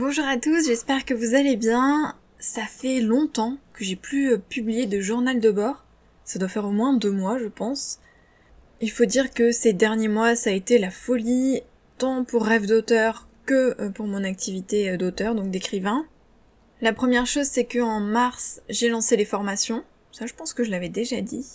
Bonjour à tous, j'espère que vous allez bien. Ça fait longtemps que j'ai plus euh, publié de journal de bord. Ça doit faire au moins deux mois, je pense. Il faut dire que ces derniers mois, ça a été la folie, tant pour rêve d'auteur que euh, pour mon activité euh, d'auteur, donc d'écrivain. La première chose, c'est que en mars, j'ai lancé les formations. Ça, je pense que je l'avais déjà dit.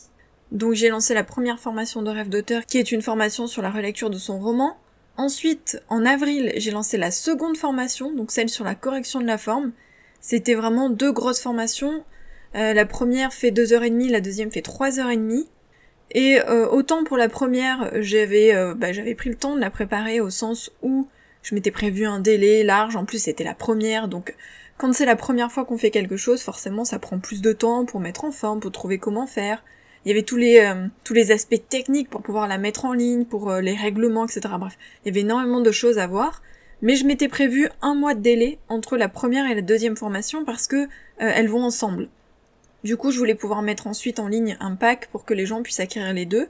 Donc j'ai lancé la première formation de rêve d'auteur, qui est une formation sur la relecture de son roman. Ensuite, en avril, j'ai lancé la seconde formation, donc celle sur la correction de la forme. C'était vraiment deux grosses formations. Euh, la première fait 2h30, la deuxième fait 3h30. Et euh, autant pour la première, j'avais euh, bah, j'avais pris le temps de la préparer au sens où je m'étais prévu un délai large, en plus c'était la première, donc quand c'est la première fois qu'on fait quelque chose, forcément ça prend plus de temps pour mettre en forme, pour trouver comment faire. Il y avait tous les euh, tous les aspects techniques pour pouvoir la mettre en ligne, pour les règlements, etc. Bref, il y avait énormément de choses à voir. Mais je m'étais prévu un mois de délai entre la première et la deuxième formation parce que elles vont ensemble. Du coup, je voulais pouvoir mettre ensuite en ligne un pack pour que les gens puissent acquérir les deux.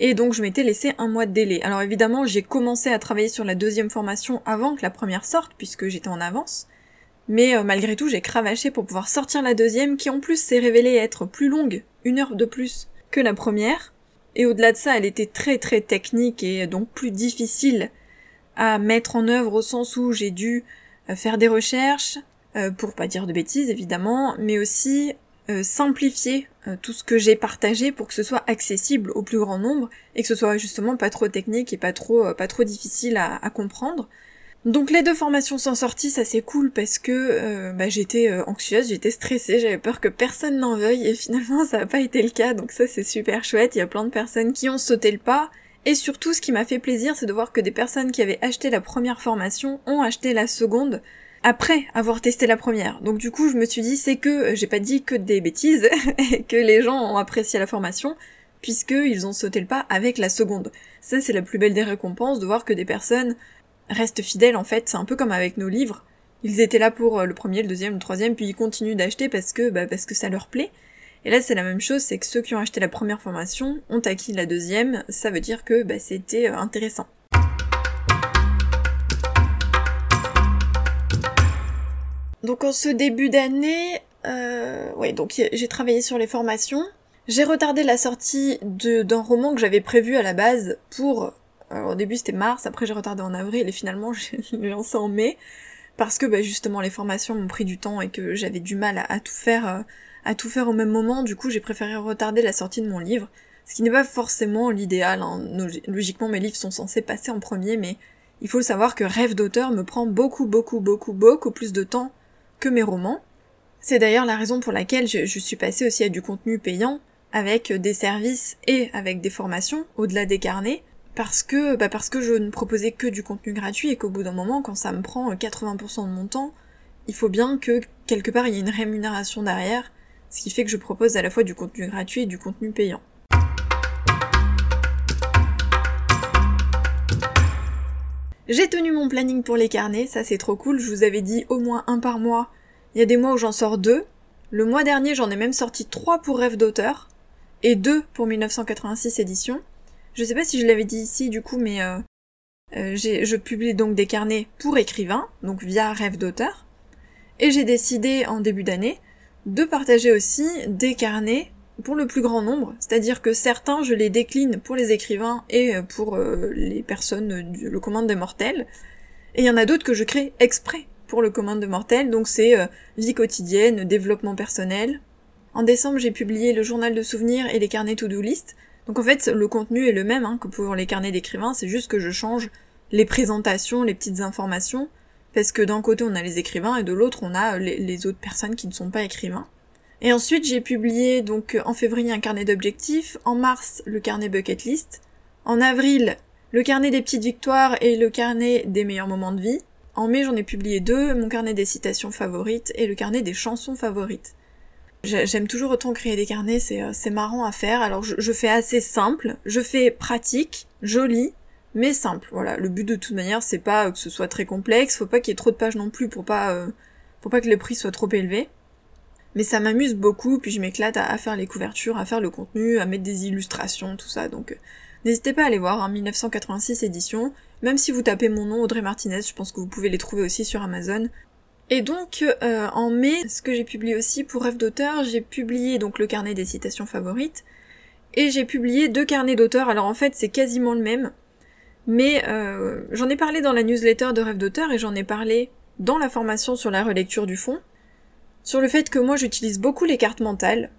Et donc, je m'étais laissé un mois de délai. Alors évidemment, j'ai commencé à travailler sur la deuxième formation avant que la première sorte, puisque j'étais en avance. Mais euh, malgré tout, j'ai cravaché pour pouvoir sortir la deuxième, qui en plus s'est révélée être plus longue, une heure de plus que la première. Et au-delà de ça, elle était très très technique et donc plus difficile à mettre en œuvre au sens où j'ai dû euh, faire des recherches, euh, pour pas dire de bêtises évidemment, mais aussi euh, simplifier euh, tout ce que j'ai partagé pour que ce soit accessible au plus grand nombre et que ce soit justement pas trop technique et pas trop euh, pas trop difficile à, comprendre. Donc les deux formations sont sorties, ça c'est cool parce que bah, j'étais anxieuse, j'étais stressée, j'avais peur que personne n'en veuille et finalement ça n'a pas été le cas donc ça c'est super chouette, il y a plein de personnes qui ont sauté le pas et surtout ce qui m'a fait plaisir c'est de voir que des personnes qui avaient acheté la première formation ont acheté la seconde après avoir testé la première. Donc du coup, je me suis dit, c'est que euh, j'ai pas dit que des bêtises, et que les gens ont apprécié la formation, puisqu'ils ont sauté le pas avec la seconde. Ça, c'est la plus belle des récompenses, de voir que des personnes restent fidèles, en fait, c'est un peu comme avec nos livres. Ils étaient là pour euh, le premier, le deuxième, le troisième, puis ils continuent d'acheter parce que, bah, parce que ça leur plaît. Et là, c'est la même chose, c'est que ceux qui ont acheté la première formation ont acquis la deuxième, ça veut dire que bah, c'était euh, intéressant. Donc en ce début d'année, euh, ouais, donc j'ai travaillé sur les formations. J'ai retardé la sortie d'un roman que j'avais prévu à la base pour... au début c'était mars, après j'ai retardé en avril et finalement j'ai lancé en mai parce que bah, justement les formations m'ont pris du temps et que j'avais du mal à, tout faire euh, à tout faire au même moment. Du coup j'ai préféré retarder la sortie de mon livre, ce qui n'est pas forcément l'idéal. Hein. Logiquement mes livres sont censés passer en premier, mais il faut savoir que Rêve d'auteur me prend beaucoup beaucoup beaucoup beaucoup plus de temps que mes romans. C'est d'ailleurs la raison pour laquelle je, suis passée aussi à du contenu payant, avec des services et avec des formations, au-delà des carnets, parce que, bah parce que je ne proposais que du contenu gratuit et qu'au bout d'un moment, quand ça me prend 80% de mon temps, il faut bien que quelque part il y ait une rémunération derrière, ce qui fait que je propose à la fois du contenu gratuit et du contenu payant. J'ai tenu mon planning pour les carnets, ça c'est trop cool, je vous avais dit au moins un par mois. Il y a des mois où j'en sors deux. Le mois dernier j'en ai même sorti trois pour rêve d'auteur, et deux pour 1986 édition. Je sais pas si je l'avais dit ici du coup, mais euh, euh je publie donc des carnets pour écrivains, donc via rêve d'auteur. Et j'ai décidé en début d'année de partager aussi des carnets pour le plus grand nombre, c'est-à-dire que certains je les décline pour les écrivains et pour euh, les personnes du le commun des mortels, et il y en a d'autres que je crée exprès pour le commun de mortels, donc c'est vie quotidienne, développement personnel. En décembre j'ai publié le journal de souvenirs et les carnets to-do list, donc en fait le contenu est le même hein, que pour les carnets d'écrivains, c'est juste que je change les présentations, les petites informations, parce que d'un côté on a les écrivains et de l'autre on a les autres personnes qui ne sont pas écrivains. Et ensuite, j'ai publié donc en février un carnet d'objectifs, en mars le carnet bucket list, en avril le carnet des petites victoires et le carnet des meilleurs moments de vie. En mai, j'en ai publié deux, mon carnet des citations favorites et le carnet des chansons favorites. J'aime toujours autant créer des carnets, c'est euh, marrant à faire. Alors je, fais assez simple, je fais pratique, joli, mais simple. Voilà, le but de toute manière, c'est pas que ce soit très complexe, faut pas qu'il y ait trop de pages non plus pour pas euh, pour pas que le prix soit trop élevé. Mais ça m'amuse beaucoup, puis je m'éclate à, faire les couvertures, à faire le contenu, à mettre des illustrations, tout ça. Donc, N'hésitez pas à aller voir, 1986 hein, édition. Même si vous tapez mon nom Audrey Martinez, je pense que vous pouvez les trouver aussi sur Amazon. Et donc euh, en mai, ce que j'ai publié aussi pour Rêve d'auteur, j'ai publié donc le carnet des citations favorites et j'ai publié deux carnets d'auteur. Alors en fait c'est quasiment le même, mais euh, j'en ai parlé dans la newsletter de Rêve d'auteur et j'en ai parlé dans la formation sur la relecture du fond, sur le fait que moi j'utilise beaucoup les cartes mentales.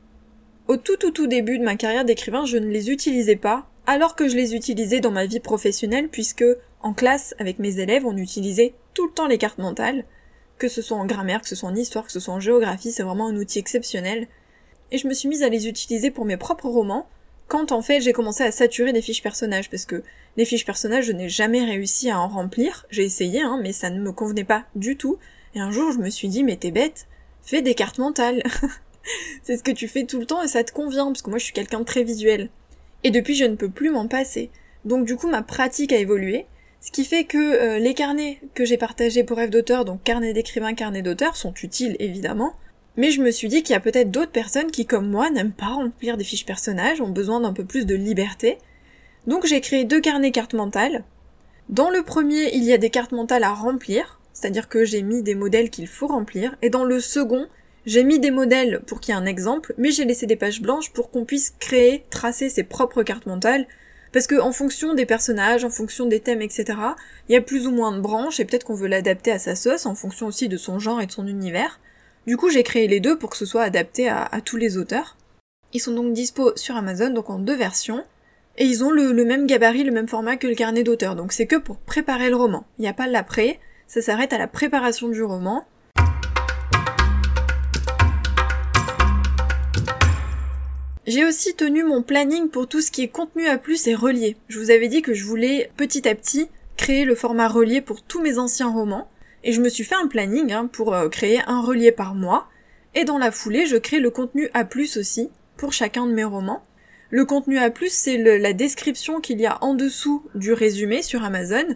Au tout tout tout début de ma carrière d'écrivain, je ne les utilisais pas, alors que je les utilisais dans ma vie professionnelle, puisque en classe avec mes élèves on utilisait tout le temps les cartes mentales que ce soit en grammaire, que ce soit en histoire, que ce soit en géographie, c'est vraiment un outil exceptionnel. Et je me suis mise à les utiliser pour mes propres romans, quand en fait j'ai commencé à saturer des fiches personnages, parce que les fiches personnages, je n'ai jamais réussi à en remplir, j'ai essayé, hein, mais ça ne me convenait pas du tout, et un jour je me suis dit, mais t'es bête, fais des cartes mentales. c'est ce que tu fais tout le temps et ça te convient, parce que moi je suis quelqu'un de très visuel. Et depuis je ne peux plus m'en passer. Donc du coup ma pratique a évolué, ce qui fait que euh, les carnets que j'ai partagés pour rêve d'auteur, donc carnet d'écrivain, carnet d'auteur, sont utiles évidemment, mais je me suis dit qu'il y a peut-être d'autres personnes qui, comme moi, n'aiment pas remplir des fiches personnages, ont besoin d'un peu plus de liberté. Donc j'ai créé deux carnets cartes mentales. Dans le premier, il y a des cartes mentales à remplir, c'est-à-dire que j'ai mis des modèles qu'il faut remplir, et dans le second, j'ai mis des modèles pour qu'il y ait un exemple, mais j'ai laissé des pages blanches pour qu'on puisse créer, tracer ses propres cartes mentales, parce que en fonction des personnages, en fonction des thèmes, etc., il y a plus ou moins de branches et peut-être qu'on veut l'adapter à sa sauce en fonction aussi de son genre et de son univers. Du coup, j'ai créé les deux pour que ce soit adapté à, tous les auteurs. Ils sont donc dispo sur Amazon, donc en deux versions. Et ils ont le, même gabarit, le même format que le carnet d'auteur. Donc c'est que pour préparer le roman. Il n'y a pas l'après, ça s'arrête à la préparation du roman. J'ai aussi tenu mon planning pour tout ce qui est contenu à plus et relié. Je vous avais dit que je voulais petit à petit créer le format relié pour tous mes anciens romans, et je me suis fait un planning hein, pour euh, créer un relié par mois, et dans la foulée je crée le contenu à plus aussi, pour chacun de mes romans. Le contenu à plus, c'est la description qu'il y a en dessous du résumé sur Amazon,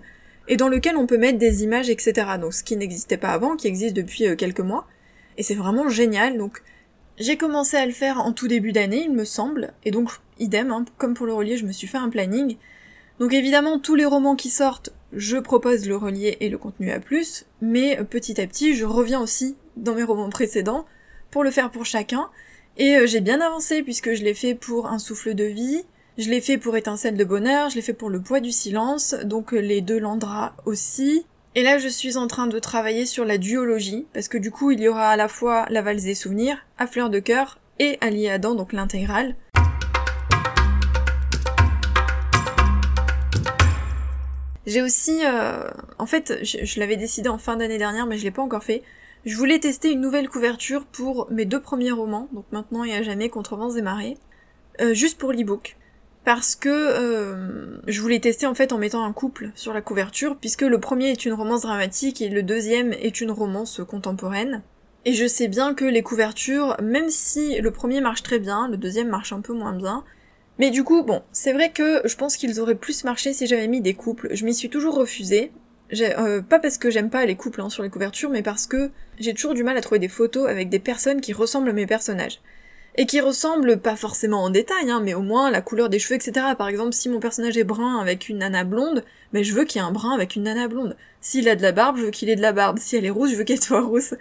et dans lequel on peut mettre des images, etc. Donc ce qui n'existait pas avant, qui existe depuis euh, quelques mois, et c'est vraiment génial, donc j'ai commencé à le faire en tout début d'année, il me semble, et donc idem, hein, comme pour le relier, je me suis fait un planning. Donc évidemment, tous les romans qui sortent, je propose le relier et le contenu à plus, mais petit à petit, je reviens aussi dans mes romans précédents pour le faire pour chacun, et euh, j'ai bien avancé puisque je l'ai fait pour Un souffle de vie, je l'ai fait pour Étincelle de bonheur, je l'ai fait pour Le poids du silence, donc euh, les deux Landra aussi, et là, je suis en train de travailler sur la duologie, parce que du coup, il y aura à la fois la valse des souvenirs, à fleur de cœur, et Ali Adam, donc l'intégrale. J'ai aussi, euh, en fait, je, l'avais décidé en fin d'année dernière, mais je l'ai pas encore fait. Je voulais tester une nouvelle couverture pour mes deux premiers romans, donc maintenant et à jamais contre vents et marées, euh, juste pour l'ebook parce que euh, je voulais tester en fait en mettant un couple sur la couverture, puisque le premier est une romance dramatique et le deuxième est une romance contemporaine. Et je sais bien que les couvertures, même si le premier marche très bien, le deuxième marche un peu moins bien, mais du coup, bon, c'est vrai que je pense qu'ils auraient plus marché si j'avais mis des couples. Je m'y suis toujours refusée. Euh, pas parce que j'aime pas les couples hein, sur les couvertures, mais parce que j'ai toujours du mal à trouver des photos avec des personnes qui ressemblent à mes personnages et qui ressemble pas forcément en détail, hein, mais au moins la couleur des cheveux, etc. Par exemple, si mon personnage est brun avec une nana blonde, mais je veux qu'il y ait un brun avec une nana blonde. S'il a de la barbe, je veux qu'il ait de la barbe. Si elle est rousse, je veux qu'elle soit rousse.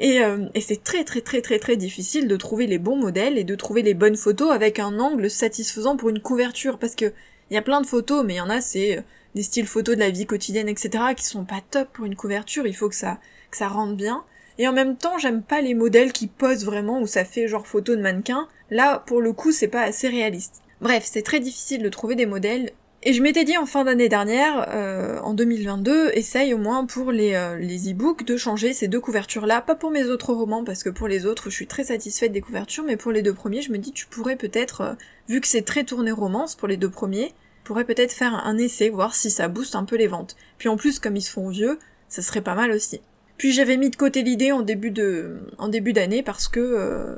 Et, euh, et c'est très très très très très difficile de trouver les bons modèles et de trouver les bonnes photos avec un angle satisfaisant pour une couverture, parce que il y a plein de photos, mais il y en a c'est euh, des styles photos de la vie quotidienne, etc. qui sont pas top pour une couverture. Il faut que ça que ça rentre bien. Et en même temps, j'aime pas les modèles qui posent vraiment où ça fait genre photo de mannequin. Là, pour le coup, c'est pas assez réaliste. Bref, c'est très difficile de trouver des modèles. Et je m'étais dit en fin d'année dernière, euh, en 2022, essaye au moins pour les, euh, les e-books de changer ces deux couvertures-là. Pas pour mes autres romans, parce que pour les autres, je suis très satisfaite des couvertures, mais pour les deux premiers, je me dis, tu pourrais peut-être, euh, vu que c'est très tourné romance pour les deux premiers, pourrais peut-être faire un essai, voir si ça booste un peu les ventes. Puis en plus, comme ils se font vieux, ça serait pas mal aussi. Puis j'avais mis de côté l'idée en début de, en début d'année parce que, euh...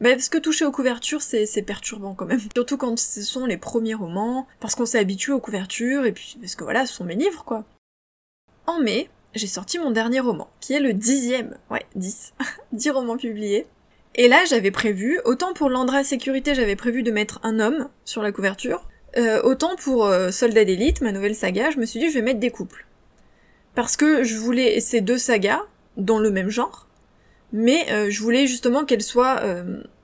bah parce que toucher aux couvertures c'est, perturbant quand même. Surtout quand ce sont les premiers romans, parce qu'on s'est habitué aux couvertures et puis parce que voilà, ce sont mes livres quoi. En mai, j'ai sorti mon dernier roman, qui est le dixième, ouais, dix, dix romans publiés. Et là, j'avais prévu, autant pour l'Andra Sécurité, j'avais prévu de mettre un homme sur la couverture, euh, autant pour euh, Soldat d'élite, ma nouvelle saga, je me suis dit je vais mettre des couples. Parce que je voulais ces deux sagas dans le même genre, mais euh, je voulais justement qu'elles soient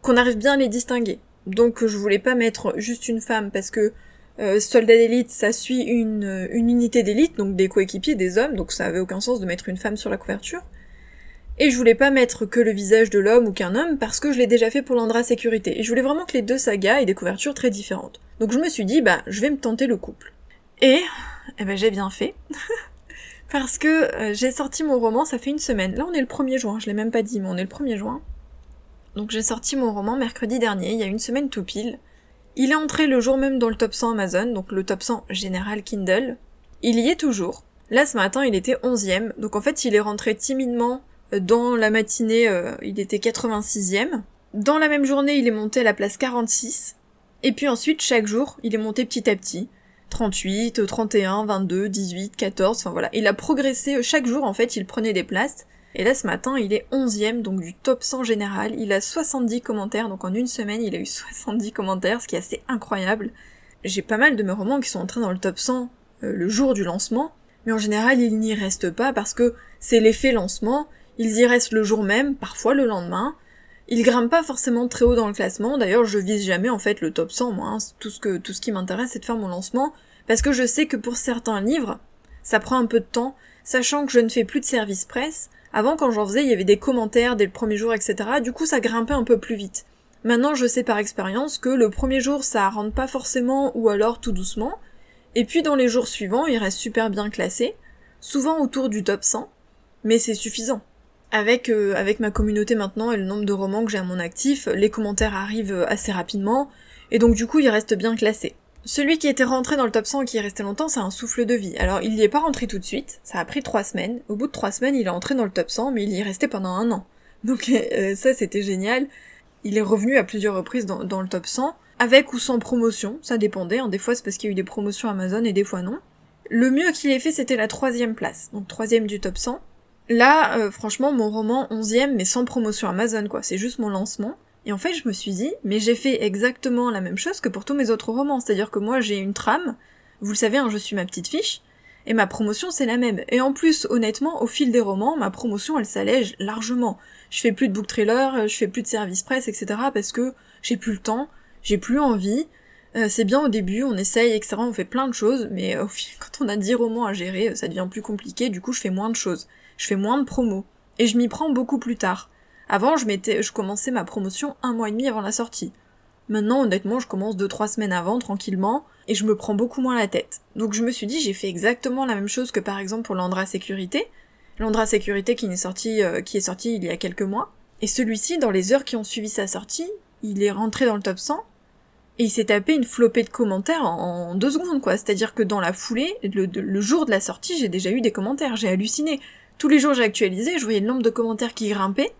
qu'on arrive bien à les distinguer. Donc je voulais pas mettre juste une femme parce que Soldat d'élite ça suit une, une unité d'élite, donc des coéquipiers, des hommes, donc ça avait aucun sens de mettre une femme sur la couverture. Et je voulais pas mettre que le visage de l'homme ou qu'un homme parce que je l'ai déjà fait pour l'Andra Sécurité. Et je voulais vraiment que les deux sagas aient des couvertures très différentes. Donc je me suis dit, bah, je vais me tenter le couple. Et, eh ben, j'ai bien fait. parce que euh, j'ai sorti mon roman, ça fait une semaine. Là, on est le 1er juin, je l'ai même pas dit, mais on est le 1er juin. Donc j'ai sorti mon roman mercredi dernier, il y a une semaine tout pile. Il est entré le jour même dans le top 100 Amazon, donc le top 100 général Kindle. Il y est toujours. Là, ce matin, il était 11ème, donc en fait, il est rentré timidement dans la matinée, euh, il était 86e. Dans la même journée, il est monté à la place 46. Et puis ensuite, chaque jour, il est monté petit à petit. 38, 31, 22, 18, 14, enfin voilà. Il a progressé chaque jour, en fait, il prenait des places. Et là, ce matin, il est 11e, donc du top 100 général. Il a 70 commentaires, donc en une semaine, il a eu 70 commentaires, ce qui est assez incroyable. J'ai pas mal de mes romans qui sont entrés dans le top 100 euh, le jour du lancement, mais en général, ils n'y restent pas parce que c'est l'effet lancement, ils y restent le jour même, parfois le lendemain. Ils grimpent pas forcément très haut dans le classement, d'ailleurs je vise jamais en fait le top 100 moi, hein. tout, ce que, tout ce qui m'intéresse c'est de faire mon lancement, parce que je sais que pour certains livres, ça prend un peu de temps, sachant que je ne fais plus de service presse, avant quand j'en faisais il y avait des commentaires dès le premier jour etc, du coup ça grimpait un peu plus vite. Maintenant je sais par expérience que le premier jour ça rentre pas forcément ou alors tout doucement, et puis dans les jours suivants il reste super bien classé, souvent autour du top 100, mais c'est suffisant avec, euh, avec ma communauté maintenant et le nombre de romans que j'ai à mon actif, les commentaires arrivent euh, assez rapidement, et donc du coup il reste bien classé. Celui qui était rentré dans le top 100 et qui est resté longtemps, c'est un souffle de vie. Alors il n'y est pas rentré tout de suite, ça a pris trois semaines. Au bout de trois semaines, il est entré dans le top 100, mais il y est resté pendant un an. Donc euh, ça c'était génial. Il est revenu à plusieurs reprises dans, dans, le top 100, avec ou sans promotion, ça dépendait. Hein. Des fois c'est parce qu'il y a eu des promotions Amazon et des fois non. Le mieux qu'il ait fait c'était la troisième place, donc troisième du top 100. Là, euh, franchement, mon roman 11ème, mais sans promotion Amazon, quoi. C'est juste mon lancement. Et en fait, je me suis dit, mais j'ai fait exactement la même chose que pour tous mes autres romans. C'est-à-dire que moi, j'ai une trame. Vous le savez, hein, je suis ma petite fiche. Et ma promotion, c'est la même. Et en plus, honnêtement, au fil des romans, ma promotion, elle s'allège largement. Je fais plus de book trailer, je fais plus de service presse, etc. parce que j'ai plus le temps, j'ai plus envie. Euh, c'est bien au début, on essaye, etc. On fait plein de choses, mais au final, quand on a 10 romans à gérer, ça devient plus compliqué, du coup je fais moins de choses je fais moins de promos. Et je m'y prends beaucoup plus tard. Avant, je je commençais ma promotion un mois et demi avant la sortie. Maintenant, honnêtement, je commence deux, trois semaines avant, tranquillement, et je me prends beaucoup moins la tête. Donc je me suis dit, j'ai fait exactement la même chose que par exemple pour l'Andra Sécurité. L'Andra Sécurité qui est sorti, euh, qui est il y a quelques mois. Et celui-ci, dans les heures qui ont suivi sa sortie, il est rentré dans le top 100, et il s'est tapé une flopée de commentaires en, deux secondes, quoi. C'est-à-dire que dans la foulée, le jour de la sortie, j'ai déjà eu des commentaires, j'ai halluciné. Tous les jours j'ai actualisé, je voyais le nombre de commentaires qui grimpaient.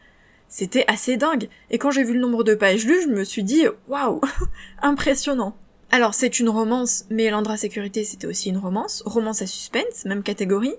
C'était assez dingue. Et quand j'ai vu le nombre de pages lues, je me suis dit, waouh, impressionnant. Alors c'est une romance, mais Landra Sécurité c'était aussi une romance, romance à suspense, même catégorie.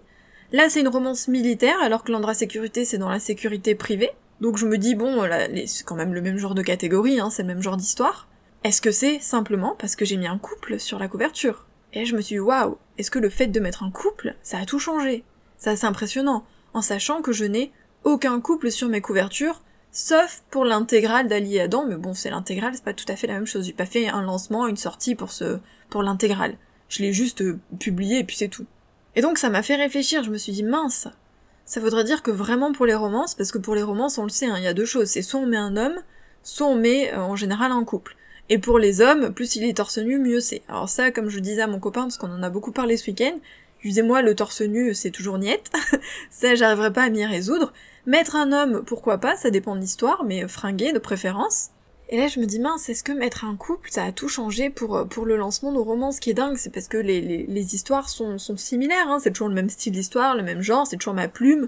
Là c'est une romance militaire, alors que Landra Sécurité c'est dans la sécurité privée. Donc je me dis, bon, c'est quand même le même genre de catégorie, hein, c'est le même genre d'histoire. Est-ce que c'est simplement parce que j'ai mis un couple sur la couverture? Et je me suis dit, waouh, est-ce que le fait de mettre un couple, ça a tout changé? C'est assez impressionnant en sachant que je n'ai aucun couple sur mes couvertures, sauf pour l'intégrale d'Ali et Adam, mais bon, c'est l'intégrale, c'est pas tout à fait la même chose. J'ai pas fait un lancement, une sortie pour ce, pour l'intégrale. Je l'ai juste euh, publié et puis c'est tout. Et donc ça m'a fait réfléchir, je me suis dit mince, ça voudrait dire que vraiment pour les romances, parce que pour les romances on le sait, hein, il y a deux choses, c'est soit on met un homme, soit on met euh, en général un couple. Et pour les hommes, plus il est torse nu, mieux c'est. Alors ça, comme je disais à mon copain, parce qu'on en a beaucoup parlé ce week-end, Excusez-moi, le torse nu, c'est toujours niette. ça, j'arriverai pas à m'y résoudre. Mettre un homme, pourquoi pas, ça dépend de l'histoire, mais fringué de préférence. Et là, je me dis, mince, est-ce que mettre un couple, ça a tout changé pour, euh, pour le lancement de romans? Ce qui est dingue, c'est parce que les, les, histoires sont, sont similaires, hein. c'est toujours le même style d'histoire, le même genre, c'est toujours ma plume.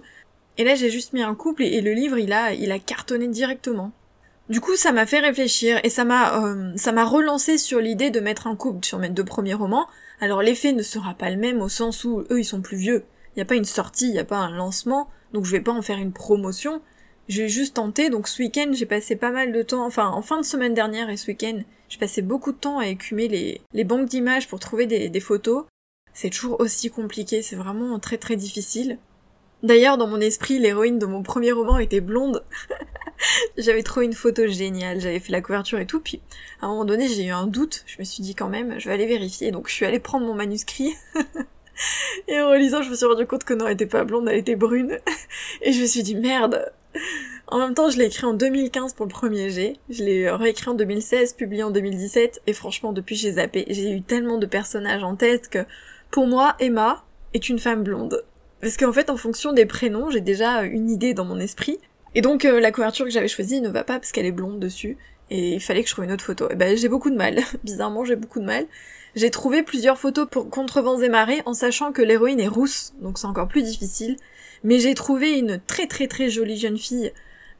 Et là, j'ai juste mis un couple et, le livre, il a, il a cartonné directement. Du coup, ça m'a fait réfléchir et ça m'a, euh, ça m'a relancé sur l'idée de mettre un couple sur mes deux premiers romans, alors l'effet ne sera pas le même au sens où eux ils sont plus vieux. Il n'y a pas une sortie, il n'y a pas un lancement, donc je vais pas en faire une promotion. J'ai juste tenté, donc ce week-end j'ai passé pas mal de temps, enfin en fin de semaine dernière et ce week-end, j'ai passé beaucoup de temps à écumer les, les banques d'images pour trouver des, des photos. C'est toujours aussi compliqué, c'est vraiment très très difficile. D'ailleurs, dans mon esprit, l'héroïne de mon premier roman était blonde. j'avais trouvé une photo géniale, j'avais fait la couverture et tout, puis à un moment donné j'ai eu un doute, je me suis dit quand même, je vais aller vérifier, donc je suis allée prendre mon manuscrit. et en relisant, je me suis rendu compte que non, elle était pas blonde, elle était brune. et je me suis dit merde. En même temps, je l'ai écrit en 2015 pour le premier G, je l'ai réécrit en 2016, publié en 2017, et franchement, depuis j'ai zappé. J'ai eu tellement de personnages en tête que, pour moi, Emma est une femme blonde. Parce qu'en fait, en fonction des prénoms, j'ai déjà une idée dans mon esprit, et donc euh, la couverture que j'avais choisie ne va pas parce qu'elle est blonde dessus. Et il fallait que je trouve une autre photo. Et ben j'ai beaucoup de mal. Bizarrement j'ai beaucoup de mal. J'ai trouvé plusieurs photos pour Contre vents et marées en sachant que l'héroïne est rousse, donc c'est encore plus difficile. Mais j'ai trouvé une très très très jolie jeune fille,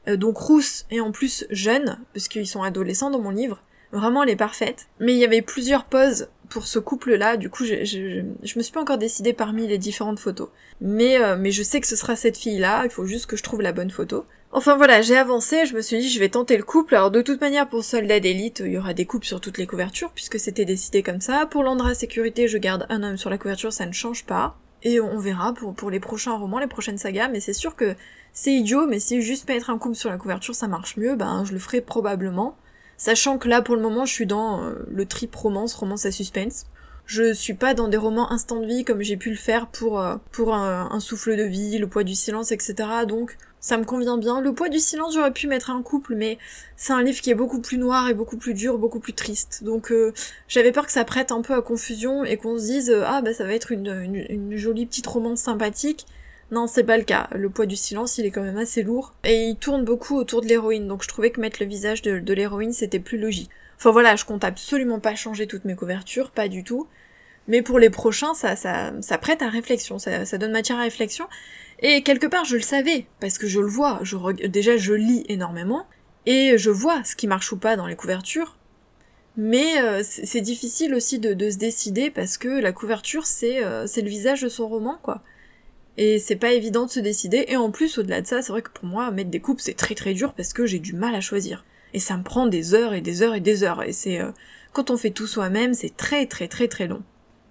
euh, donc rousse et en plus jeune, parce qu'ils sont adolescents dans mon livre. Vraiment elle est parfaite. Mais il y avait plusieurs poses pour ce couple-là, du coup, je, je, me suis pas encore décidée parmi les différentes photos. Mais, euh, mais je sais que ce sera cette fille-là, il faut juste que je trouve la bonne photo. Enfin voilà, j'ai avancé, je me suis dit je vais tenter le couple. Alors de toute manière pour Soldat d'élite, il y aura des couples sur toutes les couvertures puisque c'était décidé comme ça. Pour l'Andra Sécurité, je garde un homme sur la couverture, ça ne change pas. Et on verra pour, pour les prochains romans, les prochaines sagas, mais c'est sûr que c'est idiot, mais si juste mettre un couple sur la couverture ça marche mieux, ben je le ferai probablement. Sachant que là, pour le moment, je suis dans euh, le trip romance, romance à suspense. Je suis pas dans des romans instant de vie comme j'ai pu le faire pour, euh, pour un, souffle de vie, le poids du silence, etc. Donc, ça me convient bien. Le poids du silence, j'aurais pu mettre un couple, mais c'est un livre qui est beaucoup plus noir et beaucoup plus dur, beaucoup plus triste. Donc, euh, j'avais peur que ça prête un peu à confusion et qu'on se dise, ah, bah, ça va être une, jolie petite romance sympathique. Non, c'est pas le cas. Le poids du silence, il est quand même assez lourd. Et il tourne beaucoup autour de l'héroïne, donc je trouvais que mettre le visage de, l'héroïne, c'était plus logique. Enfin voilà, je compte absolument pas changer toutes mes couvertures, pas du tout. Mais pour les prochains, ça, ça, ça prête à réflexion, ça, donne matière à réflexion. Et quelque part, je le savais, parce que je le vois. Déjà, je lis énormément, et je vois ce qui marche ou pas dans les couvertures. Mais euh, c'est difficile aussi de, se décider, parce que la couverture, c'est euh, c'est le visage de son roman, quoi. Et c'est pas évident de se décider, et en plus, au-delà de ça, c'est vrai que pour moi, mettre des coupes, c'est très très dur parce que j'ai du mal à choisir. Et ça me prend des heures et des heures et des heures, et c'est... Euh, quand on fait tout soi-même, c'est très très très très long.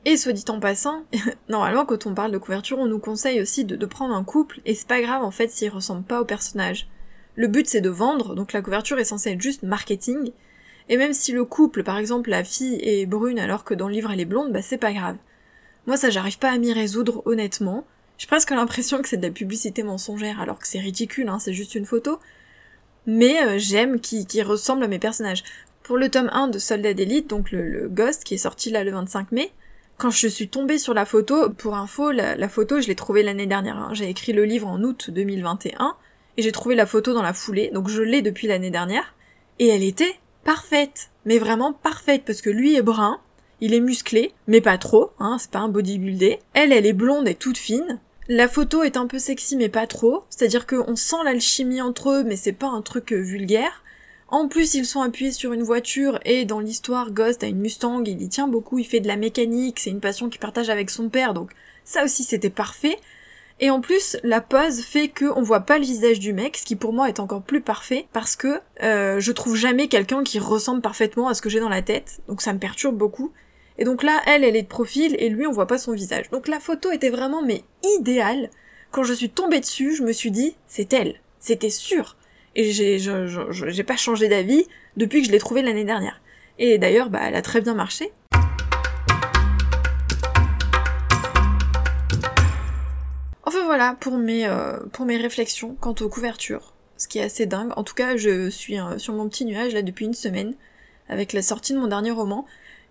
Et soit dit en passant, normalement quand on parle de couverture, on nous conseille aussi de, de prendre un couple, et c'est pas grave en fait s'il ressemble pas au personnage. Le but c'est de vendre, donc la couverture est censée être juste marketing, et même si le couple, par exemple la fille est brune alors que dans le livre elle est blonde, bah c'est pas grave. Moi ça j'arrive pas à m'y résoudre honnêtement, j'ai presque l'impression que c'est de la publicité mensongère, alors que c'est ridicule, hein, c'est juste une photo. Mais euh, j'aime qui, qui ressemble à mes personnages. Pour le tome 1 de Soldat d'élite, donc le, Ghost qui est sorti là le 25 mai, quand je suis tombée sur la photo, pour info, la, photo je l'ai trouvée l'année dernière. Hein. J'ai écrit le livre en août 2021 et j'ai trouvé la photo dans la foulée, donc je l'ai depuis l'année dernière. Et elle était parfaite, mais vraiment parfaite parce que lui est brun, il est musclé, mais pas trop, hein, c'est pas un bodybuildé. Elle, elle est blonde et toute fine. La photo est un peu sexy mais pas trop, c'est-à-dire qu'on sent l'alchimie entre eux mais c'est pas un truc euh, vulgaire. En plus, ils sont appuyés sur une voiture et dans l'histoire, Ghost a une Mustang, il y tient beaucoup, il fait de la mécanique, c'est une passion qu'il partage avec son père, donc ça aussi c'était parfait. Et en plus, la pose fait qu'on voit pas le visage du mec, ce qui pour moi est encore plus parfait, parce que euh, je trouve jamais quelqu'un qui ressemble parfaitement à ce que j'ai dans la tête, donc ça me perturbe beaucoup. Et donc là, elle, elle est de profil et lui, on voit pas son visage. Donc la photo était vraiment mais idéale. Quand je suis tombée dessus, je me suis dit, c'est elle. C'était sûr. Et j'ai, pas changé d'avis depuis que je l'ai trouvée l'année dernière. Et d'ailleurs, bah, elle a très bien marché. Enfin voilà pour mes, euh, pour mes réflexions quant aux couvertures. Ce qui est assez dingue. En tout cas, je suis euh, sur mon petit nuage là depuis une semaine avec la sortie de mon dernier roman.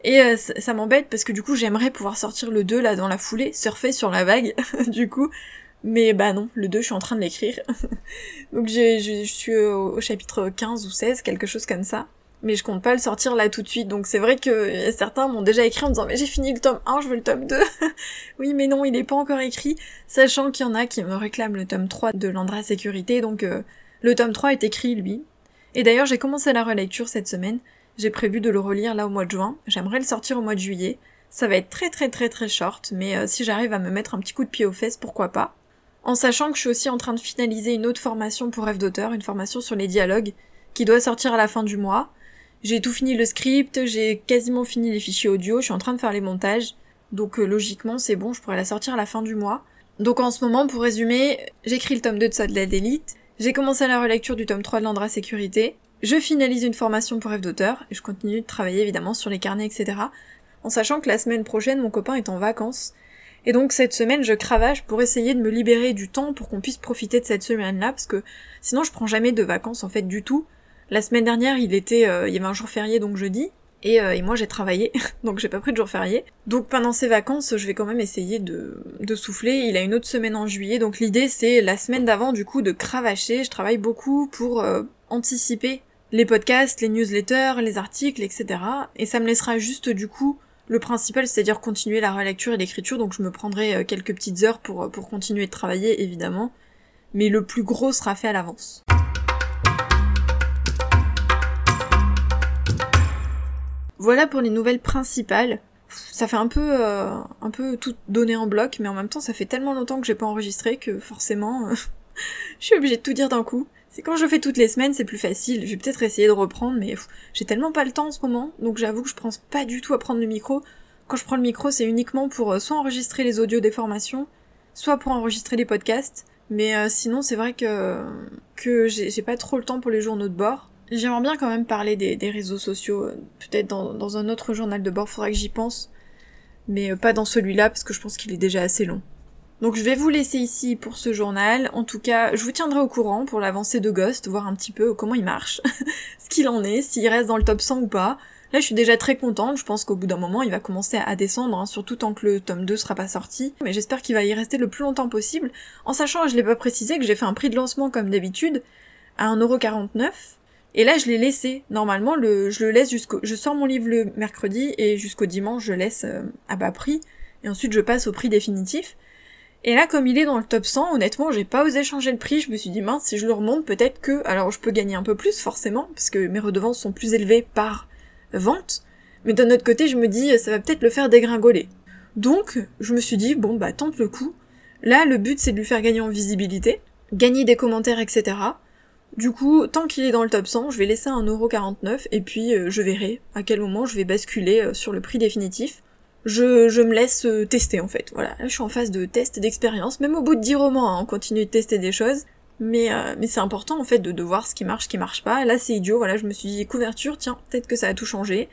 Et euh, ça, m'embête parce que du coup j'aimerais pouvoir sortir le 2 là dans la foulée, surfer sur la vague du coup. Mais bah non, le 2 je suis en train de l'écrire. Donc je suis au, chapitre 15 ou 16, quelque chose comme ça. Mais je compte pas le sortir là tout de suite. Donc c'est vrai que certains m'ont déjà écrit en disant mais j'ai fini le tome 1, je veux le tome 2. oui mais non, il est pas encore écrit. Sachant qu'il y en a qui me réclament le tome 3 de l'Andra Sécurité. Donc euh, le tome 3 est écrit lui. Et d'ailleurs j'ai commencé la relecture cette semaine. J'ai prévu de le relire là au mois de juin. J'aimerais le sortir au mois de juillet. Ça va être très très très très short, mais euh, si j'arrive à me mettre un petit coup de pied aux fesses, pourquoi pas? En sachant que je suis aussi en train de finaliser une autre formation pour rêve d'auteur, une formation sur les dialogues, qui doit sortir à la fin du mois. J'ai tout fini le script, j'ai quasiment fini les fichiers audio, je suis en train de faire les montages. Donc euh, logiquement c'est bon, je pourrais la sortir à la fin du mois. Donc en ce moment, pour résumer, j'écris le tome 2 de Soldad d'élite, j'ai commencé la relecture du tome 3 de Landra Sécurité, je finalise une formation pour rêve d'auteur, et je continue de travailler évidemment sur les carnets, etc. En sachant que la semaine prochaine, mon copain est en vacances. Et donc cette semaine, je cravache pour essayer de me libérer du temps pour qu'on puisse profiter de cette semaine-là, parce que sinon je prends jamais de vacances en fait du tout. La semaine dernière, il était, euh, il y avait un jour férié donc jeudi, et, euh, et moi j'ai travaillé, donc j'ai pas pris de jour férié. Donc pendant ces vacances, je vais quand même essayer de, souffler. Il a une autre semaine en juillet, donc l'idée c'est la semaine d'avant du coup de cravacher. Je travaille beaucoup pour euh, anticiper les podcasts, les newsletters, les articles, etc. Et ça me laissera juste du coup le principal, c'est-à-dire continuer la relecture et l'écriture, donc je me prendrai quelques petites heures pour, pour continuer de travailler évidemment. Mais le plus gros sera fait à l'avance. Voilà pour les nouvelles principales. Ça fait un peu, euh, tout donné en bloc, mais en même temps, ça fait tellement longtemps que j'ai pas enregistré que forcément, euh, je suis obligée de tout dire d'un coup. C'est quand je fais toutes les semaines, c'est plus facile. Je vais peut-être essayer de reprendre, mais j'ai tellement pas le temps en ce moment, donc j'avoue que je pense pas du tout à prendre le micro. Quand je prends le micro, c'est uniquement pour euh, soit enregistrer les audios des formations, soit pour enregistrer les podcasts. Mais sinon, c'est vrai que j'ai pas trop le temps pour les journaux de bord. J'aimerais bien quand même parler des, réseaux sociaux, euh, peut-être dans, un autre journal de bord, faudrait que j'y pense, mais euh, pas dans celui-là parce que je pense qu'il est déjà assez long. Donc je vais vous laisser ici pour ce journal. En tout cas, je vous tiendrai au courant pour l'avancée de Ghost, voir un petit peu comment il marche, ce qu'il en est, s'il reste dans le top 100 ou pas. Là, je suis déjà très contente. Je pense qu'au bout d'un moment, il va commencer à descendre, hein, surtout tant que le tome 2 sera pas sorti. Mais j'espère qu'il va y rester le plus longtemps possible. En sachant, je l'ai pas précisé, que j'ai fait un prix de lancement comme d'habitude à 1,49€. Et là, je l'ai laissé. Normalement, le, je le laisse jusqu'au, je sors mon livre le mercredi et jusqu'au dimanche, je laisse euh, à bas prix. Et ensuite, je passe au prix définitif. Et là, comme il est dans le top 100, honnêtement, j'ai pas osé changer le prix. Je me suis dit, mince, si je le remonte, peut-être que, alors je peux gagner un peu plus, forcément, parce que mes redevances sont plus élevées par vente. Mais d'un autre côté, je me dis, ça va peut-être le faire dégringoler. Donc, je me suis dit, bon, bah, tente le coup. Là, le but, c'est de lui faire gagner en visibilité, gagner des commentaires, etc. Du coup, tant qu'il est dans le top 100, je vais laisser 1,49€ et puis euh, je verrai à quel moment je vais basculer euh, sur le prix définitif. Je, me laisse euh, tester en fait. Voilà, là je suis en phase de test d'expérience. Même au bout de 10 romans, hein, on continue de tester des choses. Mais, mais c'est important en fait de, de voir ce qui marche, ce qui marche pas. Là c'est idiot, voilà, je me suis dit couverture, tiens, peut-être que ça a tout changé.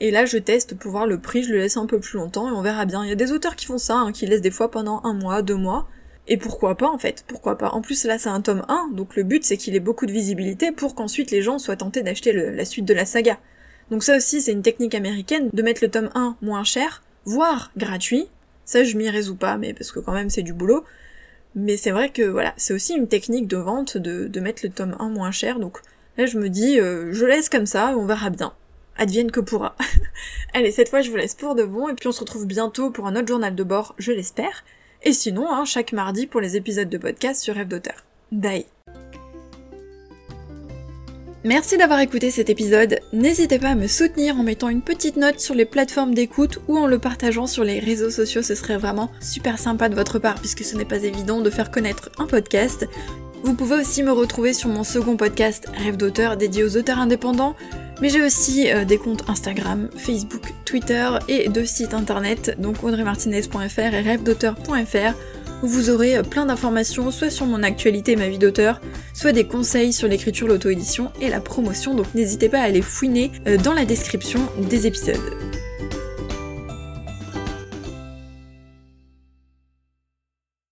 Et là je teste pour voir le prix, je le laisse un peu plus longtemps et on verra bien. Il y a des auteurs qui font ça, hein, qui laissent des fois pendant un mois, deux mois. Et pourquoi pas en fait, pourquoi pas? En plus là c'est un tome 1, donc le but c'est qu'il ait beaucoup de visibilité pour qu'ensuite les gens soient tentés d'acheter la suite de la saga. Donc ça aussi c'est une technique américaine de mettre le tome 1 moins cher, voire gratuit. Ça je m'y résous pas, mais parce que quand même c'est du boulot. Mais c'est vrai que voilà, c'est aussi une technique de vente de, de, mettre le tome 1 moins cher, donc là je me dis euh, je laisse comme ça, on verra bien. Advienne que pourra. Allez, cette fois je vous laisse pour de bon, et puis on se retrouve bientôt pour un autre journal de bord, je l'espère. Et sinon, hein, chaque mardi pour les épisodes de podcast sur Rêve d'auteur. Bye Merci d'avoir écouté cet épisode. N'hésitez pas à me soutenir en mettant une petite note sur les plateformes d'écoute ou en le partageant sur les réseaux sociaux. Ce serait vraiment super sympa de votre part puisque ce n'est pas évident de faire connaître un podcast. Vous pouvez aussi me retrouver sur mon second podcast Rêve d'auteur dédié aux auteurs indépendants. Mais j'ai aussi euh, des comptes Instagram, Facebook, Twitter et deux sites internet, donc audreymartinez.fr et rêvedauteur.fr, vous aurez euh, plein d'informations soit sur mon actualité et ma vie d'auteur, soit des conseils sur l'écriture, l'auto-édition et la promotion, donc n'hésitez pas à aller fouiner euh, dans la description des épisodes.